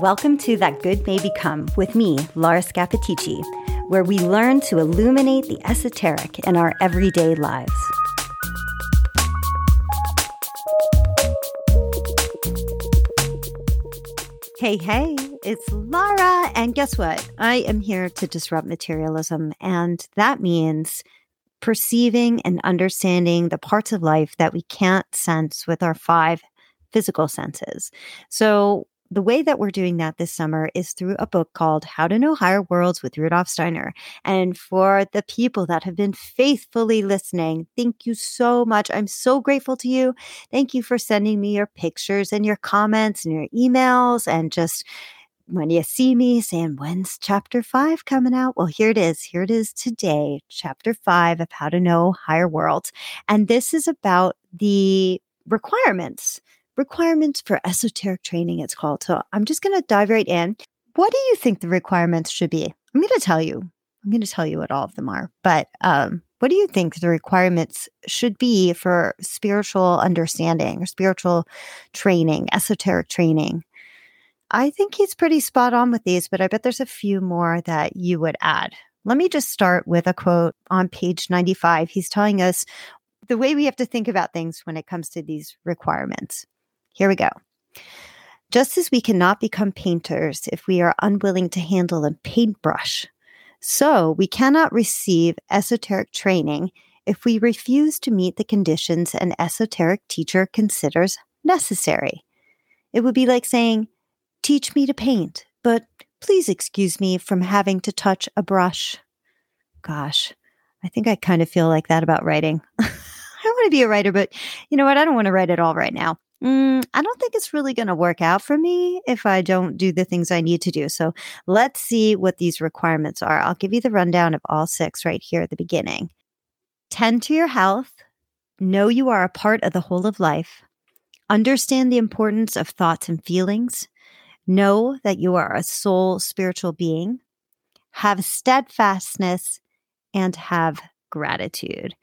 Welcome to That Good May Become with me, Laura Scappaticci, where we learn to illuminate the esoteric in our everyday lives. Hey, hey, it's Laura. And guess what? I am here to disrupt materialism. And that means perceiving and understanding the parts of life that we can't sense with our five physical senses. So, the way that we're doing that this summer is through a book called How to Know Higher Worlds with Rudolf Steiner. And for the people that have been faithfully listening, thank you so much. I'm so grateful to you. Thank you for sending me your pictures and your comments and your emails and just when you see me saying, When's chapter five coming out? Well, here it is. Here it is today, chapter five of How to Know Higher Worlds. And this is about the requirements requirements for esoteric training, it's called. So I'm just going to dive right in. What do you think the requirements should be? I'm going to tell you. I'm going to tell you what all of them are. But um, what do you think the requirements should be for spiritual understanding or spiritual training, esoteric training? I think he's pretty spot on with these, but I bet there's a few more that you would add. Let me just start with a quote on page 95. He's telling us the way we have to think about things when it comes to these requirements. Here we go. Just as we cannot become painters if we are unwilling to handle a paintbrush, so we cannot receive esoteric training if we refuse to meet the conditions an esoteric teacher considers necessary. It would be like saying, Teach me to paint, but please excuse me from having to touch a brush. Gosh, I think I kind of feel like that about writing. I want to be a writer, but you know what? I don't want to write at all right now mm, I don't think it's really going to work out for me if I don't do the things I need to do. So let's see what these requirements are. I'll give you the rundown of all six right here at the beginning. Tend to your health, know you are a part of the whole of life, understand the importance of thoughts and feelings, know that you are a soul spiritual being, have steadfastness, and have gratitude.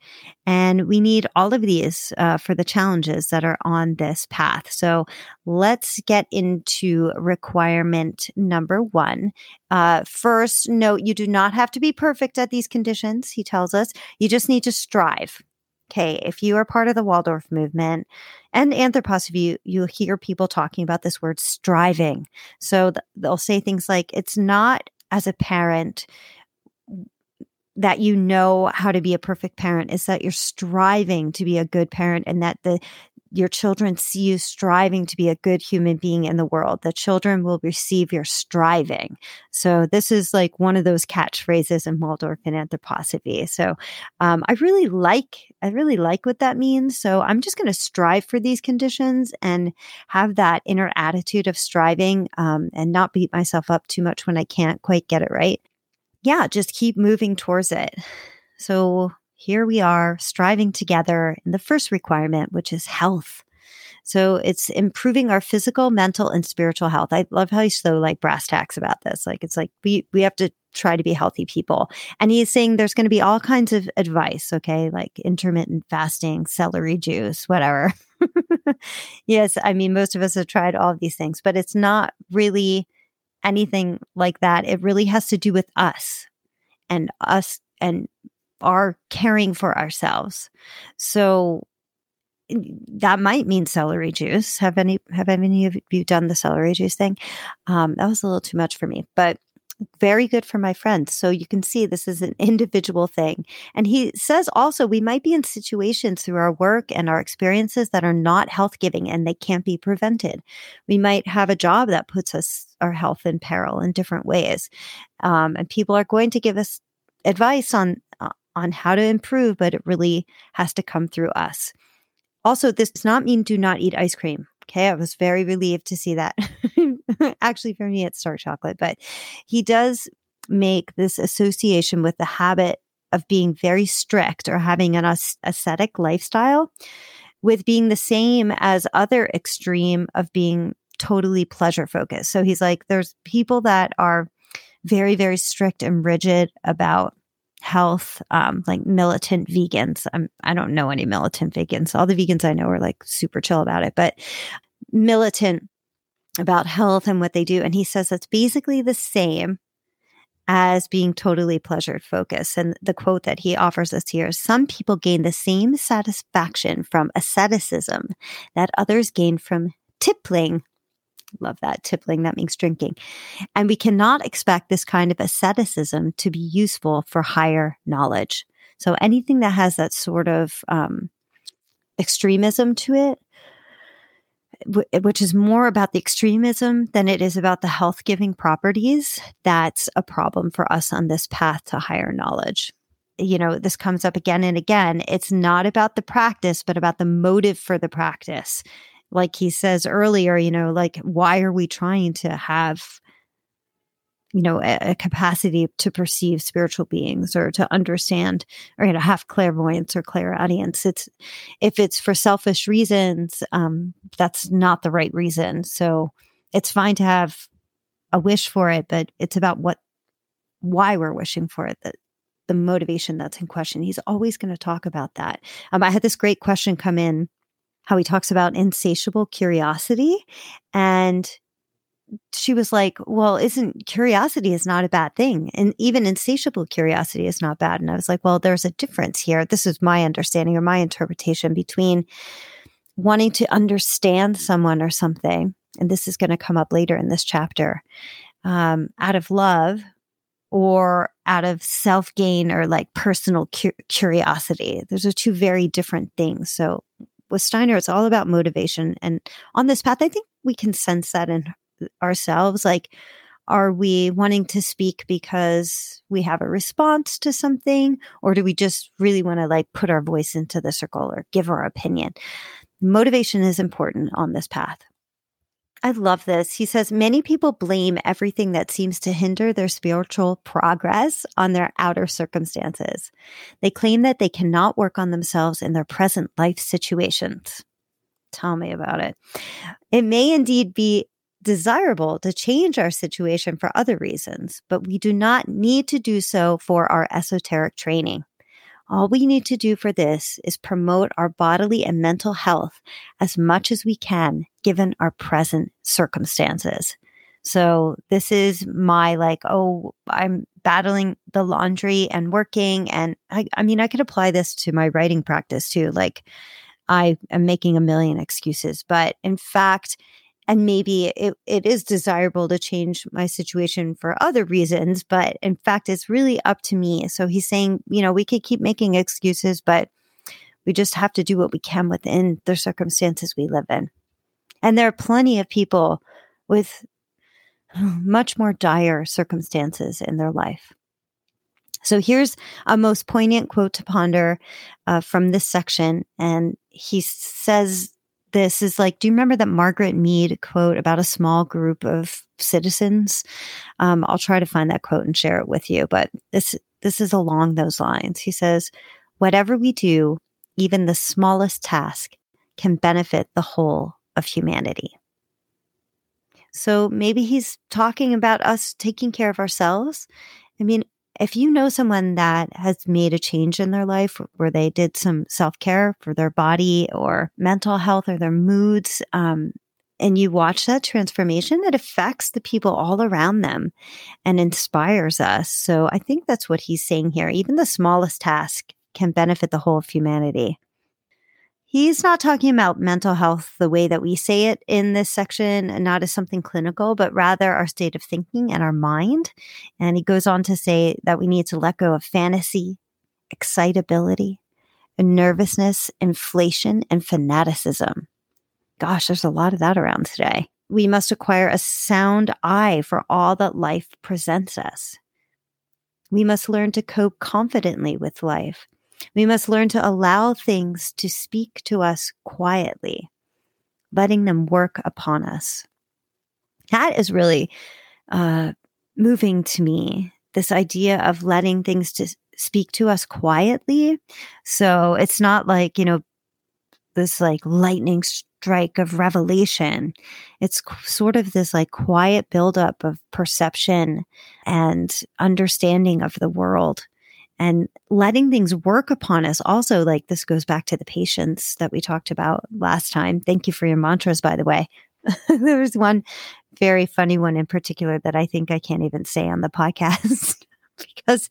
And we need all of these uh, for the challenges that are on this path. So let's get into requirement number one. Uh, first, note you do not have to be perfect at these conditions, he tells us. You just need to strive. Okay, if you are part of the Waldorf movement and anthroposophy, you, you hear people talking about this word striving. So th- they'll say things like, it's not as a parent that you know how to be a perfect parent is that you're striving to be a good parent and that the your children see you striving to be a good human being in the world. The children will receive your striving. So this is like one of those catchphrases in Waldorf and anthroposophy. So um, I really like, I really like what that means. So I'm just going to strive for these conditions and have that inner attitude of striving um, and not beat myself up too much when I can't quite get it right yeah, just keep moving towards it. So here we are striving together in the first requirement, which is health. So it's improving our physical, mental, and spiritual health. I love how he's so like brass tacks about this. Like it's like we we have to try to be healthy people. And he's saying there's going to be all kinds of advice, okay, like intermittent fasting, celery juice, whatever. yes, I mean most of us have tried all of these things, but it's not really anything like that. It really has to do with us and us and our caring for ourselves. So that might mean celery juice. Have any have any of you done the celery juice thing? Um, that was a little too much for me, but very good for my friends. So you can see this is an individual thing. And he says also we might be in situations through our work and our experiences that are not health giving and they can't be prevented. We might have a job that puts us our health in peril in different ways. Um, and people are going to give us advice on uh, on how to improve, but it really has to come through us. Also, this does not mean do not eat ice cream. Okay, I was very relieved to see that. Actually, for me, it's dark chocolate, but he does make this association with the habit of being very strict or having an ascetic lifestyle with being the same as other extreme of being totally pleasure focused. So he's like, there's people that are very, very strict and rigid about health, um, like militant vegans. I'm, I don't know any militant vegans. All the vegans I know are like super chill about it, but militant about health and what they do. And he says that's basically the same as being totally pleasure focused. And the quote that he offers us here is some people gain the same satisfaction from asceticism that others gain from tippling. Love that tippling. That means drinking. And we cannot expect this kind of asceticism to be useful for higher knowledge. So anything that has that sort of um, extremism to it which is more about the extremism than it is about the health giving properties, that's a problem for us on this path to higher knowledge. You know, this comes up again and again. It's not about the practice, but about the motive for the practice. Like he says earlier, you know, like, why are we trying to have you know a, a, capacity to perceive spiritual beings or to understand or you know have clairvoyance or clairaudience? It's if it's for selfish reasons um that's not the right reason. So it's fine to have a wish for it but it's about what why we're wishing for it that the motivation that's in question. He's always going to talk about that. Um, i had this great question come in how he talks about insatiable curiosity and she was like, well, isn't curiosity is not a bad thing. And even insatiable curiosity is not bad. And I was like, well, there's a difference here. This is my understanding or my interpretation between wanting to understand someone or something. And this is going to come up later in this chapter um, out of love or out of self gain or like personal cu- curiosity. Those are two very different things. So with Steiner, it's all about motivation. And on this path, I think we can sense that in ourselves like are we wanting to speak because we have a response to something or do we just really want to like put our voice into the circle or give our opinion motivation is important on this path I love this. He says many people blame everything that seems to hinder their spiritual progress on their outer circumstances. They claim that they cannot work on themselves in their present life situations. Tell me about it. It may indeed be desirable to change our situation for other reasons, but we do not need to do so for our esoteric training. All we need to do for this is promote our bodily and mental health as much as we can given our present circumstances. So this is my like, oh, I'm battling the laundry and working. And I, I mean, I could apply this to my writing practice too. Like I am making a million excuses, but in fact, and maybe it, it is desirable to change my situation for other reasons but in fact it's really up to me. So he's saying you know we could keep making excuses but we just have to do what we can within the circumstances we live in. And there are plenty of people with much more dire circumstances in their life. So here's a most poignant quote to ponder uh, from this section and he says this is like, do you remember that Margaret Mead quote about a small group of citizens? Um, I'll try to find that quote and share it with you, but this, this is along those lines. He says, whatever we do, even the smallest task can benefit the whole of humanity. So maybe he's talking about us taking care of ourselves. I mean, if you know someone that has made a change in their life where they did some self care for their body or mental health or their moods, um, and you watch that transformation, it affects the people all around them and inspires us. So I think that's what he's saying here. Even the smallest task can benefit the whole of humanity. He's not talking about mental health the way that we say it in this section, and not as something clinical, but rather our state of thinking and our mind. And he goes on to say that we need to let go of fantasy, excitability, nervousness, inflation, and fanaticism. Gosh, there's a lot of that around today. We must acquire a sound eye for all that life presents us. We must learn to cope confidently with life we must learn to allow things to speak to us quietly, letting them work upon us. That is really uh, moving to me. This idea of letting things to speak to us quietly. So it's not like, you know, this like lightning strike of revelation. It's sort of this like quiet buildup of perception and understanding of the world and letting things work upon us. Also, like this goes back to the patience that we talked about last time. Thank you for your mantras, by the way. there was one very funny one in particular that I think I can't even say on the podcast because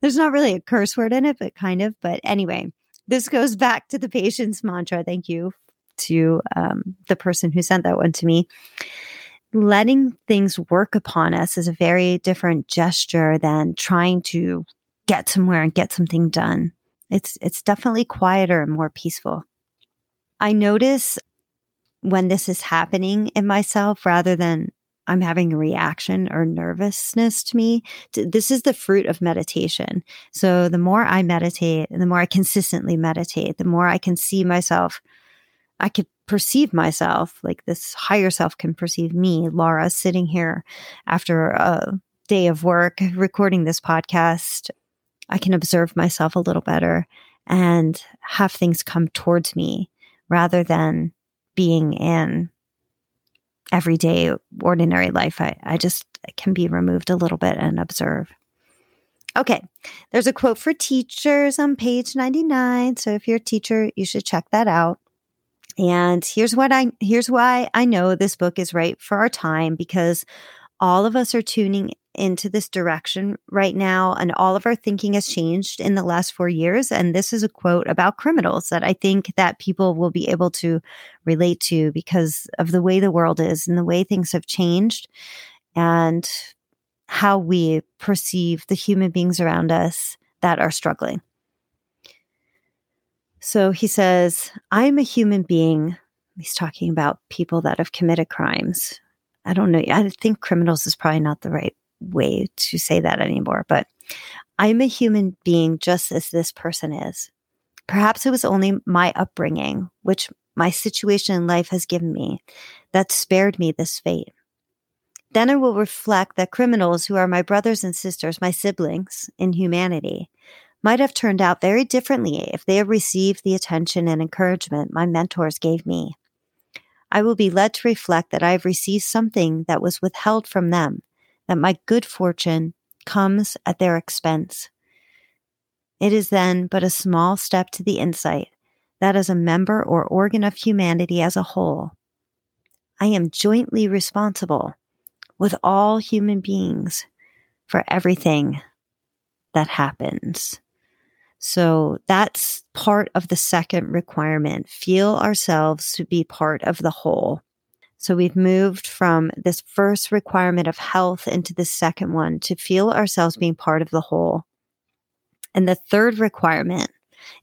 there's not really a curse word in it, but kind of. But anyway, this goes back to the patience mantra. Thank you to um, the person who sent that one to me. Letting things work upon us is a very different gesture than trying to get somewhere and get something done. It's it's definitely quieter and more peaceful. I notice when this is happening in myself rather than I'm having a reaction or nervousness to me. This is the fruit of meditation. So the more I meditate the more I consistently meditate, the more I can see myself, I can perceive myself like this higher self can perceive me, Laura, sitting here after a day of work recording this podcast. I can observe myself a little better and have things come towards me rather than being in everyday ordinary life. I, I just can be removed a little bit and observe. Okay, there's a quote for teachers on page 99. So if you're a teacher, you should check that out. And here's what I here's why I know this book is right for our time because all of us are tuning into this direction right now and all of our thinking has changed in the last 4 years and this is a quote about criminals that I think that people will be able to relate to because of the way the world is and the way things have changed and how we perceive the human beings around us that are struggling. So he says, I'm a human being. He's talking about people that have committed crimes. I don't know. I think criminals is probably not the right way to say that anymore, but I'm a human being just as this person is. Perhaps it was only my upbringing, which my situation in life has given me, that spared me this fate. Then I will reflect that criminals who are my brothers and sisters, my siblings in humanity, might have turned out very differently if they had received the attention and encouragement my mentors gave me. I will be led to reflect that I have received something that was withheld from them, that my good fortune comes at their expense. It is then but a small step to the insight that as a member or organ of humanity as a whole, I am jointly responsible with all human beings for everything that happens. So that's part of the second requirement. Feel ourselves to be part of the whole. So we've moved from this first requirement of health into the second one to feel ourselves being part of the whole. And the third requirement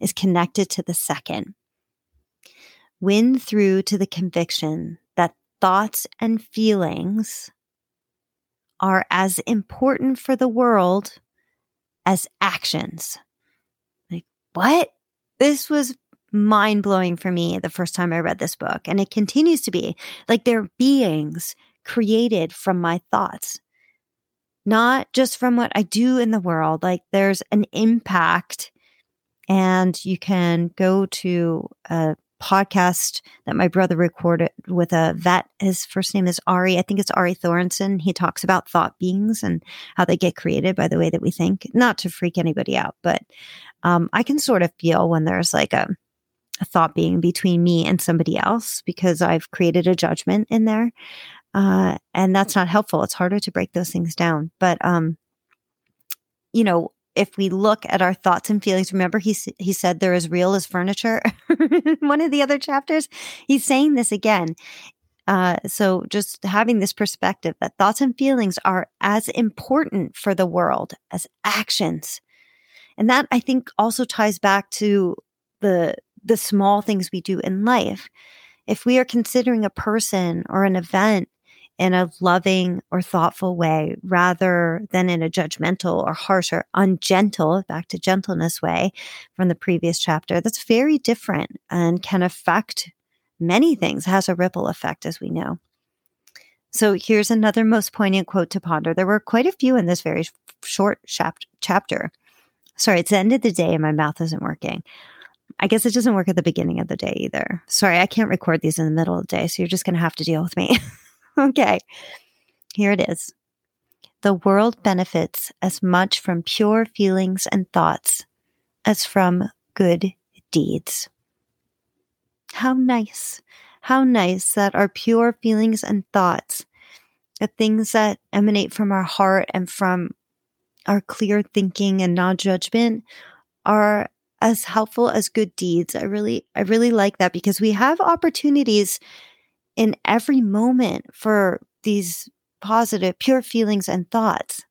is connected to the second. Win through to the conviction that thoughts and feelings are as important for the world as actions Like, what? This was mind blowing for me the first time I read this book. And it continues to be like they're beings created from my thoughts, not just from what I do in the world. Like there's an impact. And you can go to a podcast that my brother recorded with a vet. His first name is Ari. I think it's Ari Thorensen. He talks about thought beings and how they get created by the way that we think, not to freak anybody out, but um, I can sort of feel when there's like a, a thought being between me and somebody else because I've created a judgment in there. Uh, and that's not helpful. It's harder to break those things down. But, um, you know, if we look at our thoughts and feelings, remember he he said they're as real as furniture. One of the other chapters, he's saying this again. Uh, so just having this perspective that thoughts and feelings are as important for the world as actions, and that I think also ties back to the the small things we do in life. If we are considering a person or an event in a loving or thoughtful way rather than in a judgmental or harsh or ungentle, back to gentleness way from the previous chapter, that's very different and can affect many things, has a ripple effect, as we know. So here's another most poignant quote to ponder. There were quite a few in this very short chap- chapter. Sorry, it's the end of the day and my mouth isn't working. I guess it doesn't work at the beginning of the day either. Sorry, I can't record these in the middle of the day, so you're just going to have to deal with me. okay, here it is. The world benefits as much from pure feelings and thoughts as from good deeds. How nice. How nice that our pure feelings and thoughts, the things that emanate from our heart and from our clear thinking and non judgment, are as helpful as good deeds. I really, I really like that because we have opportunities in every moment for these positive, pure feelings and thoughts.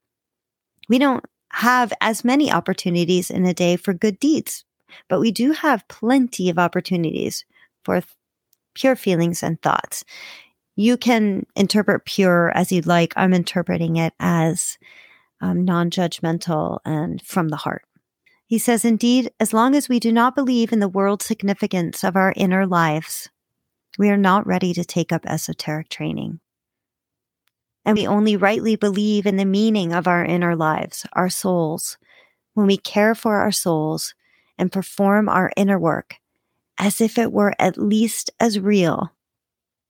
We don't have as many opportunities in a day for good deeds, but we do have plenty of opportunities for th- pure feelings and thoughts. You can interpret pure as you'd like. I'm interpreting it as um, non judgmental and from the heart. He says, Indeed, as long as we do not believe in the world significance of our inner lives, we are not ready to take up esoteric training. And we only rightly believe in the meaning of our inner lives, our souls, when we care for our souls and perform our inner work as if it were at least as real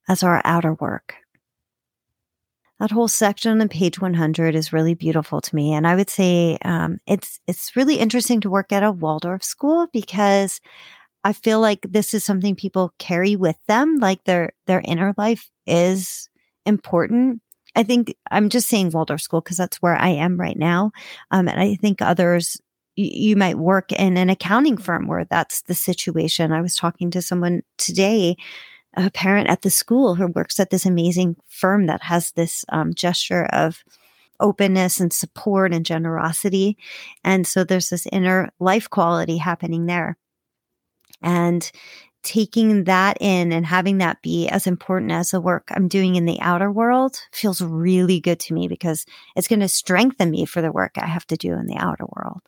as our outer work. That whole section on page 100 is really beautiful to me, and I would say um, it's it's really interesting to work at a Waldorf school because I feel like this is something people carry with them, like their their inner life is important. I think I'm just saying Waldorf school because that's where I am right now, um, and I think others you might work in an accounting firm where that's the situation. I was talking to someone today, a parent at the school who works at this amazing firm that has this um, gesture of openness and support and generosity. And so there's this inner life quality happening there. And taking that in and having that be as important as the work I'm doing in the outer world feels really good to me because it's going to strengthen me for the work I have to do in the outer world.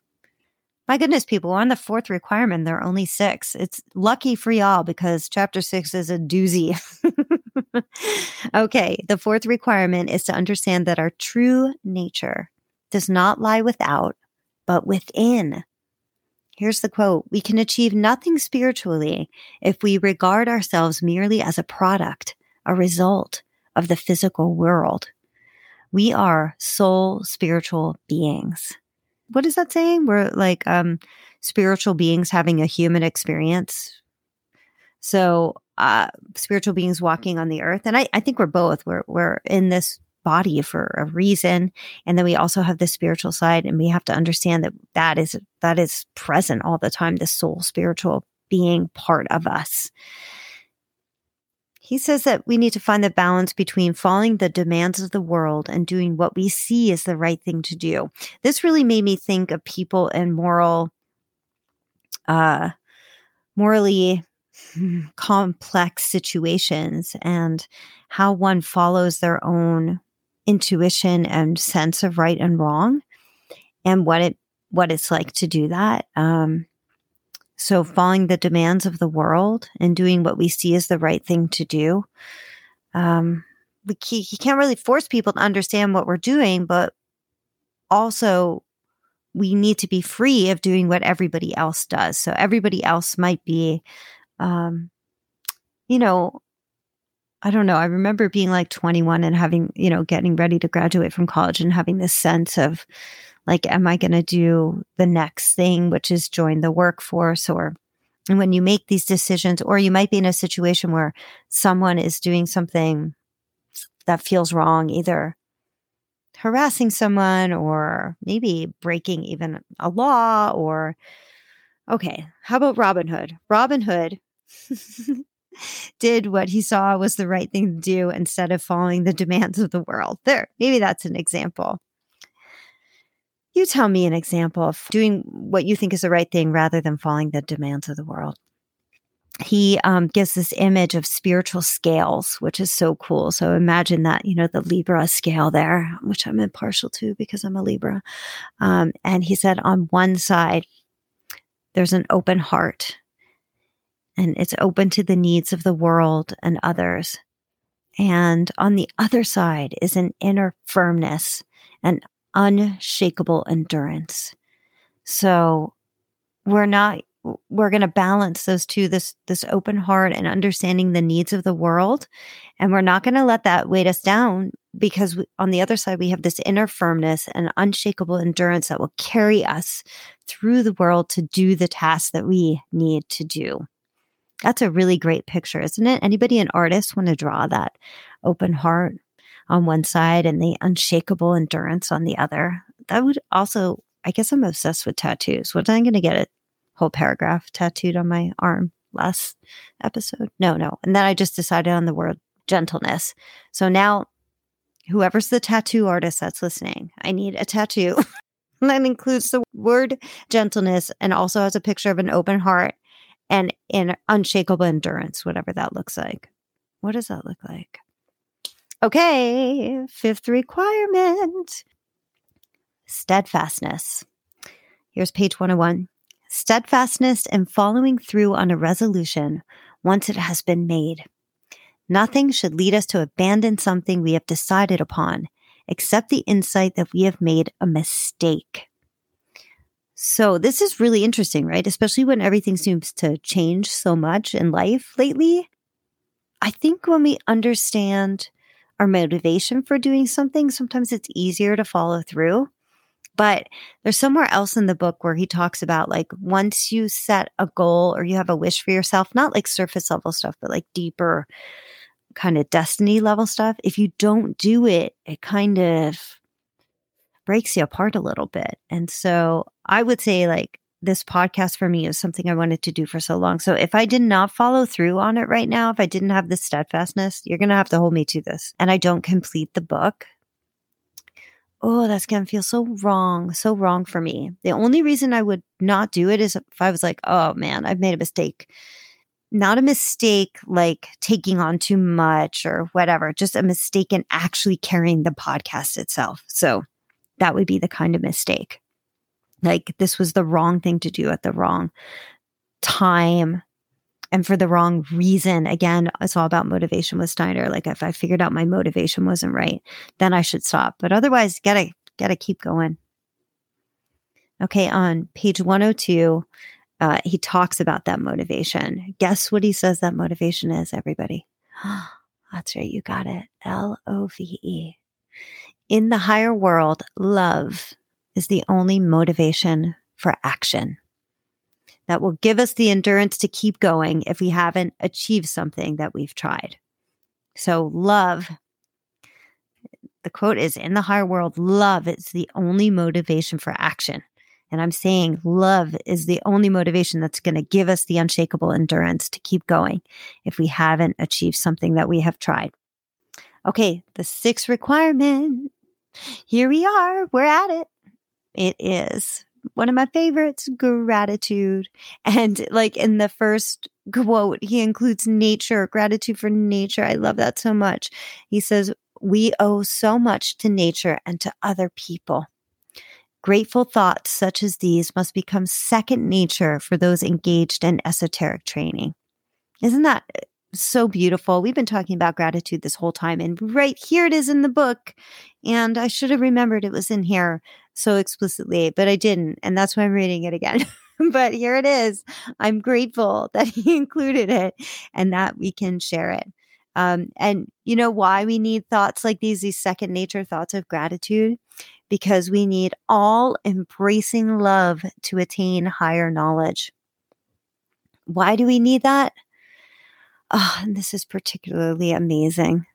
My goodness, people, on the fourth requirement, there are only six. It's lucky for y'all because chapter six is a doozy. okay, the fourth requirement is to understand that our true nature does not lie without, but within. Here's the quote We can achieve nothing spiritually if we regard ourselves merely as a product, a result of the physical world. We are soul spiritual beings what is that saying? We're like um, spiritual beings having a human experience. So, uh, spiritual beings walking on the earth, and I, I think we're both. We're we're in this body for a reason, and then we also have the spiritual side, and we have to understand that that is that is present all the time. The soul, spiritual being part of us. He says that we need to find the balance between following the demands of the world and doing what we see is the right thing to do. This really made me think of people in moral, uh, morally complex situations and how one follows their own intuition and sense of right and wrong and what it what it's like to do that um, so, following the demands of the world and doing what we see as the right thing to do. Um, we he can't really force people to understand what we're doing, but also we need to be free of doing what everybody else does. So, everybody else might be, um, you know, I don't know. I remember being like 21 and having, you know, getting ready to graduate from college and having this sense of, like, am I going to do the next thing, which is join the workforce or and when you make these decisions, or you might be in a situation where someone is doing something that feels wrong, either harassing someone or maybe breaking even a law or okay, how about Robin Hood? Robin Hood did what he saw was the right thing to do instead of following the demands of the world. There, maybe that's an example. You tell me an example of doing what you think is the right thing rather than following the demands of the world. He um, gives this image of spiritual scales, which is so cool. So imagine that, you know, the Libra scale there, which I'm impartial to because I'm a Libra. Um, and he said on one side, there's an open heart and it's open to the needs of the world and others. And on the other side is an inner firmness and unshakable endurance. So we're not we're going to balance those two this this open heart and understanding the needs of the world and we're not going to let that weight us down because we, on the other side we have this inner firmness and unshakable endurance that will carry us through the world to do the tasks that we need to do. That's a really great picture isn't it? Anybody an artist want to draw that open heart on one side and the unshakable endurance on the other that would also I guess I'm obsessed with tattoos. What I'm going to get a whole paragraph tattooed on my arm last episode. No, no. And then I just decided on the word gentleness. So now, whoever's the tattoo artist that's listening, I need a tattoo that includes the word gentleness and also has a picture of an open heart and an unshakable endurance, whatever that looks like. What does that look like? Okay, fifth requirement steadfastness. Here's page 101 steadfastness and following through on a resolution once it has been made. Nothing should lead us to abandon something we have decided upon, except the insight that we have made a mistake. So, this is really interesting, right? Especially when everything seems to change so much in life lately. I think when we understand our motivation for doing something, sometimes it's easier to follow through. But there's somewhere else in the book where he talks about like once you set a goal or you have a wish for yourself, not like surface level stuff, but like deeper kind of destiny level stuff. If you don't do it, it kind of breaks you apart a little bit. And so I would say like this podcast for me is something I wanted to do for so long. So if I did not follow through on it right now, if I didn't have this steadfastness, you're going to have to hold me to this. And I don't complete the book, oh, that's going to feel so wrong, so wrong for me. The only reason I would not do it is if I was like, oh man, I've made a mistake. Not a mistake like taking on too much or whatever, just a mistake in actually carrying the podcast itself. So that would be the kind of mistake. Like this was the wrong thing to do at the wrong time and for the wrong reason. Again, it's all about motivation with Steiner. Like if I figured out my motivation wasn't right, then I should stop. But otherwise, gotta gotta keep going. Okay, on page 102, uh, he talks about that motivation. Guess what he says that motivation is, everybody? That's right, you got it. L O V E. In the higher world, love is the only motivation for action that will give us the endurance to keep going if we haven't achieved something that we've tried. So, love, the quote is in the higher world, love is the only motivation for action. And I'm saying love is the only motivation that's going to give us the unshakable endurance to keep going if we haven't achieved something that we have tried. Okay, the sixth requirement. Here we are. We're at it. It is one of my favorites, gratitude. And like in the first quote, he includes nature, gratitude for nature. I love that so much. He says, We owe so much to nature and to other people. Grateful thoughts such as these must become second nature for those engaged in esoteric training. Isn't that so beautiful? We've been talking about gratitude this whole time, and right here it is in the book. And I should have remembered it was in here so explicitly, but I didn't. And that's why I'm reading it again. but here it is. I'm grateful that he included it and that we can share it. Um, and you know why we need thoughts like these, these second nature thoughts of gratitude? Because we need all embracing love to attain higher knowledge. Why do we need that? Oh, and this is particularly amazing.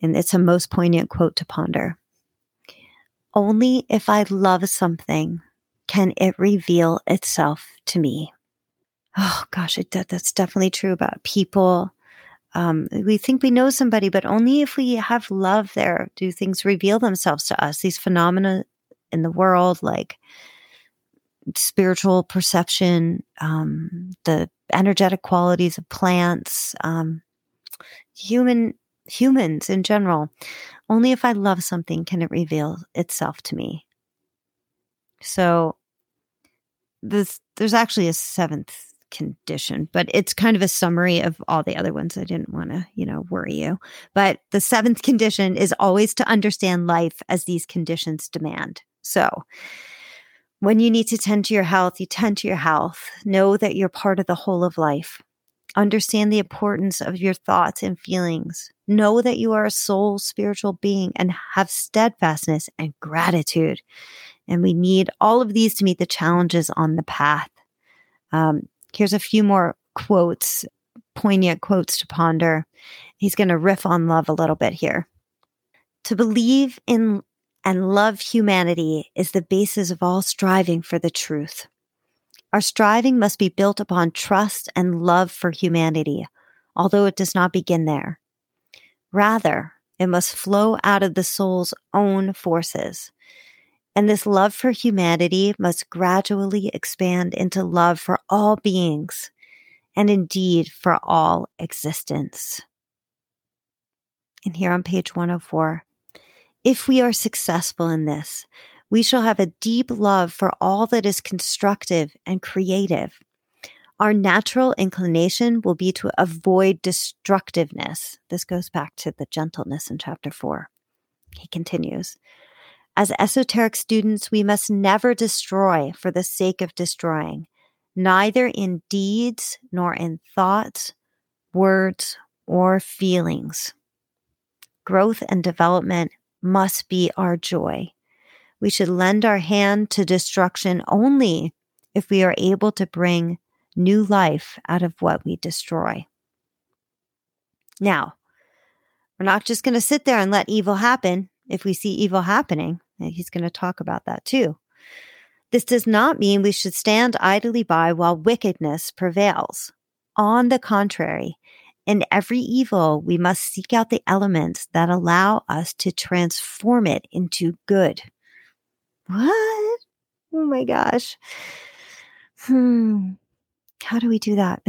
And it's a most poignant quote to ponder. Only if I love something can it reveal itself to me. Oh gosh, it, that, that's definitely true about people. Um, we think we know somebody, but only if we have love there do things reveal themselves to us. These phenomena in the world, like spiritual perception, um, the energetic qualities of plants, um, human humans in general. Only if I love something can it reveal itself to me. So this there's actually a seventh condition, but it's kind of a summary of all the other ones. I didn't want to, you know, worry you. But the seventh condition is always to understand life as these conditions demand. So When you need to tend to your health, you tend to your health. Know that you're part of the whole of life. Understand the importance of your thoughts and feelings. Know that you are a soul spiritual being and have steadfastness and gratitude. And we need all of these to meet the challenges on the path. Um, here's a few more quotes, poignant quotes to ponder. He's going to riff on love a little bit here. To believe in and love humanity is the basis of all striving for the truth. Our striving must be built upon trust and love for humanity, although it does not begin there. Rather, it must flow out of the soul's own forces. And this love for humanity must gradually expand into love for all beings and indeed for all existence. And here on page 104, if we are successful in this, we shall have a deep love for all that is constructive and creative. Our natural inclination will be to avoid destructiveness. This goes back to the gentleness in chapter four. He continues As esoteric students, we must never destroy for the sake of destroying, neither in deeds nor in thoughts, words, or feelings. Growth and development must be our joy. We should lend our hand to destruction only if we are able to bring new life out of what we destroy. Now, we're not just going to sit there and let evil happen if we see evil happening. He's going to talk about that too. This does not mean we should stand idly by while wickedness prevails. On the contrary, in every evil, we must seek out the elements that allow us to transform it into good. What? Oh my gosh. Hmm. How do we do that?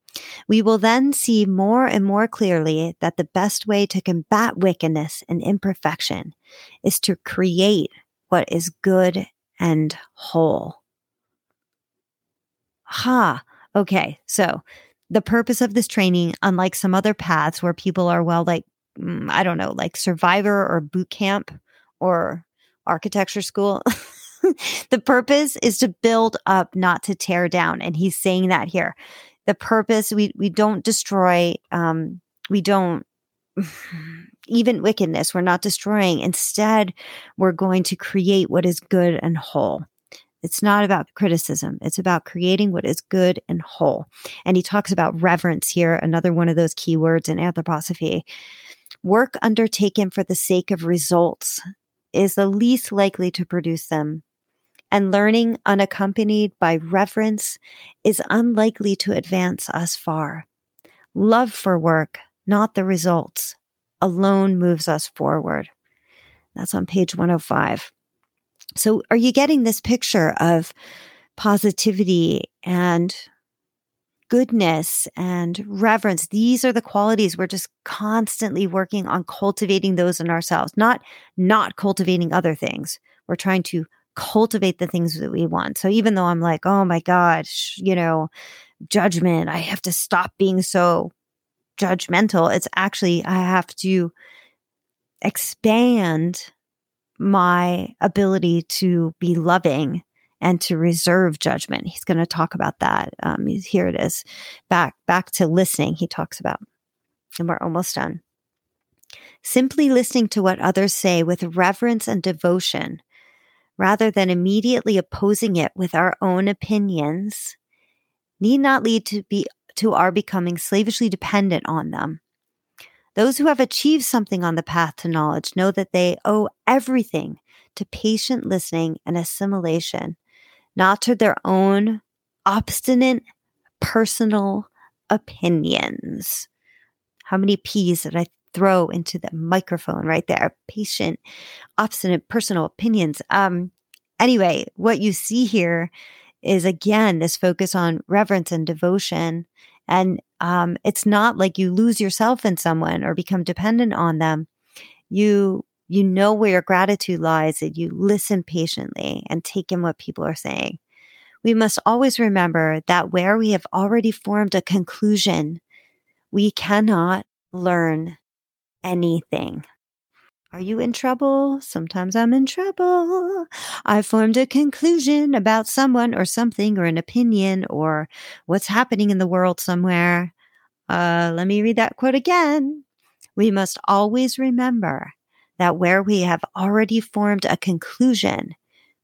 we will then see more and more clearly that the best way to combat wickedness and imperfection is to create what is good and whole. Ha. Okay. So the purpose of this training, unlike some other paths where people are, well, like, mm, I don't know, like survivor or boot camp or architecture school. the purpose is to build up, not to tear down. And he's saying that here. The purpose, we, we don't destroy, um, we don't, even wickedness, we're not destroying. Instead, we're going to create what is good and whole. It's not about criticism. It's about creating what is good and whole. And he talks about reverence here, another one of those keywords in anthroposophy. Work undertaken for the sake of results is the least likely to produce them. And learning unaccompanied by reverence is unlikely to advance us far. Love for work, not the results, alone moves us forward. That's on page 105. So, are you getting this picture of positivity and goodness and reverence? These are the qualities we're just constantly working on cultivating those in ourselves, not not cultivating other things. We're trying to cultivate the things that we want. So even though I'm like, oh my gosh, you know, judgment, I have to stop being so judgmental. It's actually, I have to expand my ability to be loving and to reserve judgment. He's going to talk about that. Um, here it is. Back back to listening. He talks about, and we're almost done. Simply listening to what others say with reverence and devotion, rather than immediately opposing it with our own opinions, need not lead to be to our becoming slavishly dependent on them. Those who have achieved something on the path to knowledge know that they owe everything to patient listening and assimilation, not to their own obstinate personal opinions. How many P's did I throw into the microphone right there? Patient, obstinate personal opinions. Um, anyway, what you see here is again this focus on reverence and devotion and um, it's not like you lose yourself in someone or become dependent on them. You you know where your gratitude lies and you listen patiently and take in what people are saying. We must always remember that where we have already formed a conclusion, we cannot learn anything. Are you in trouble? Sometimes I'm in trouble. I formed a conclusion about someone or something or an opinion or what's happening in the world somewhere. Uh, let me read that quote again. We must always remember that where we have already formed a conclusion,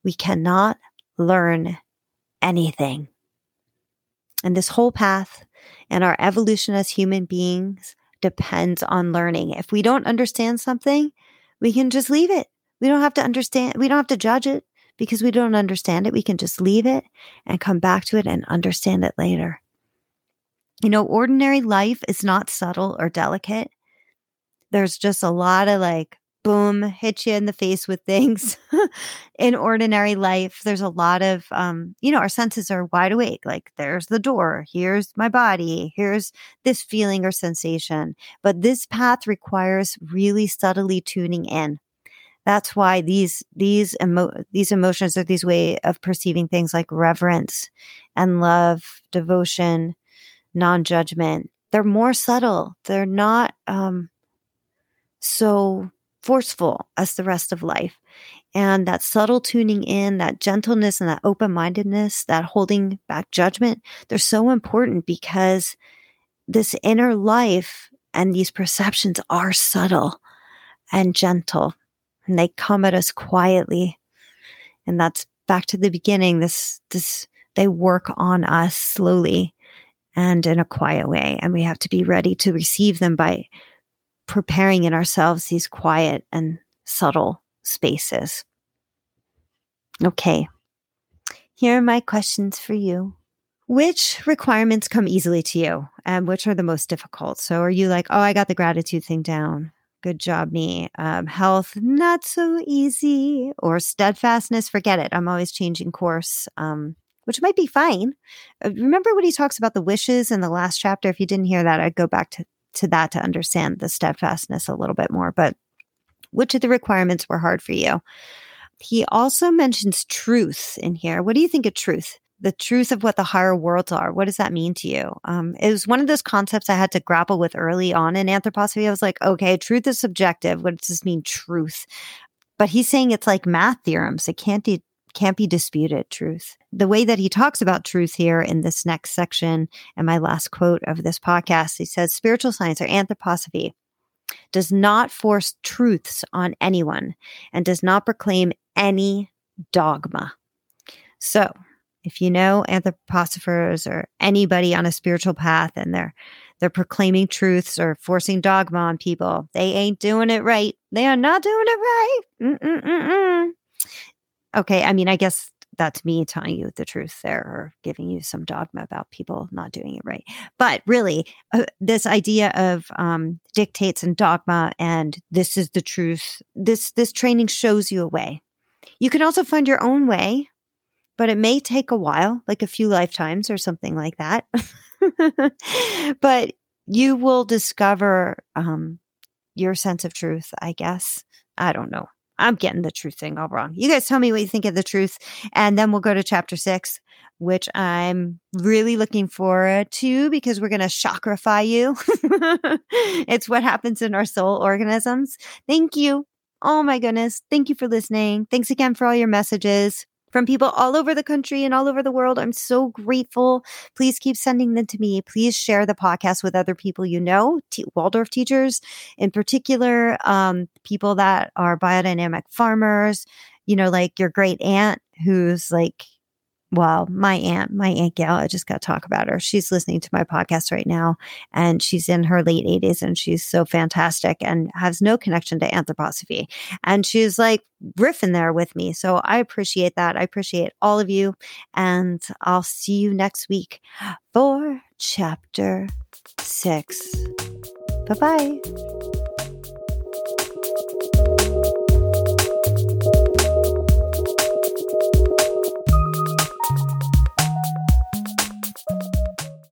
we cannot learn anything. And this whole path and our evolution as human beings depends on learning. If we don't understand something, we can just leave it. We don't have to understand, we don't have to judge it because we don't understand it. We can just leave it and come back to it and understand it later. You know, ordinary life is not subtle or delicate. There's just a lot of like boom, hit you in the face with things in ordinary life. There's a lot of, um, you know, our senses are wide awake. Like there's the door, here's my body, here's this feeling or sensation. But this path requires really subtly tuning in. That's why these these emo- these emotions are these way of perceiving things like reverence and love, devotion, non-judgment. They're more subtle. They're not um, so forceful as the rest of life. And that subtle tuning in, that gentleness and that open mindedness, that holding back judgment, they're so important because this inner life and these perceptions are subtle and gentle and they come at us quietly. And that's back to the beginning. This, this, they work on us slowly and in a quiet way. And we have to be ready to receive them by preparing in ourselves these quiet and subtle spaces. Okay, here are my questions for you. Which requirements come easily to you and which are the most difficult? So, are you like, oh, I got the gratitude thing down? Good job, me. Um, health, not so easy. Or steadfastness, forget it. I'm always changing course, um, which might be fine. Uh, remember what he talks about the wishes in the last chapter? If you didn't hear that, I'd go back to to that to understand the steadfastness a little bit more. But which of the requirements were hard for you? He also mentions truth in here. What do you think of truth? The truth of what the higher worlds are. What does that mean to you? Um, it was one of those concepts I had to grapple with early on in anthroposophy. I was like, okay, truth is subjective. What does this mean, truth? But he's saying it's like math theorems. It can't be can't be disputed truth. The way that he talks about truth here in this next section and my last quote of this podcast, he says spiritual science or anthroposophy does not force truths on anyone and does not proclaim any dogma. So, if you know anthroposophers or anybody on a spiritual path and they're they're proclaiming truths or forcing dogma on people, they ain't doing it right. They are not doing it right. Mm-mm-mm-mm. Okay. I mean, I guess that's me telling you the truth there or giving you some dogma about people not doing it right. But really, uh, this idea of um, dictates and dogma and this is the truth. This this training shows you a way. You can also find your own way, but it may take a while, like a few lifetimes or something like that. but you will discover um, your sense of truth, I guess. I don't know. I'm getting the truth thing all wrong. You guys tell me what you think of the truth. And then we'll go to chapter six, which I'm really looking forward to because we're going to chakrify you. it's what happens in our soul organisms. Thank you. Oh my goodness. Thank you for listening. Thanks again for all your messages from people all over the country and all over the world. I'm so grateful. Please keep sending them to me. Please share the podcast with other people you know, T- Waldorf teachers in particular, um, people that are biodynamic farmers, you know, like your great aunt who's like well, my aunt, my aunt Gail, I just got to talk about her. She's listening to my podcast right now and she's in her late 80s and she's so fantastic and has no connection to anthroposophy. And she's like riffing there with me. So I appreciate that. I appreciate all of you. And I'll see you next week for chapter six. Bye bye.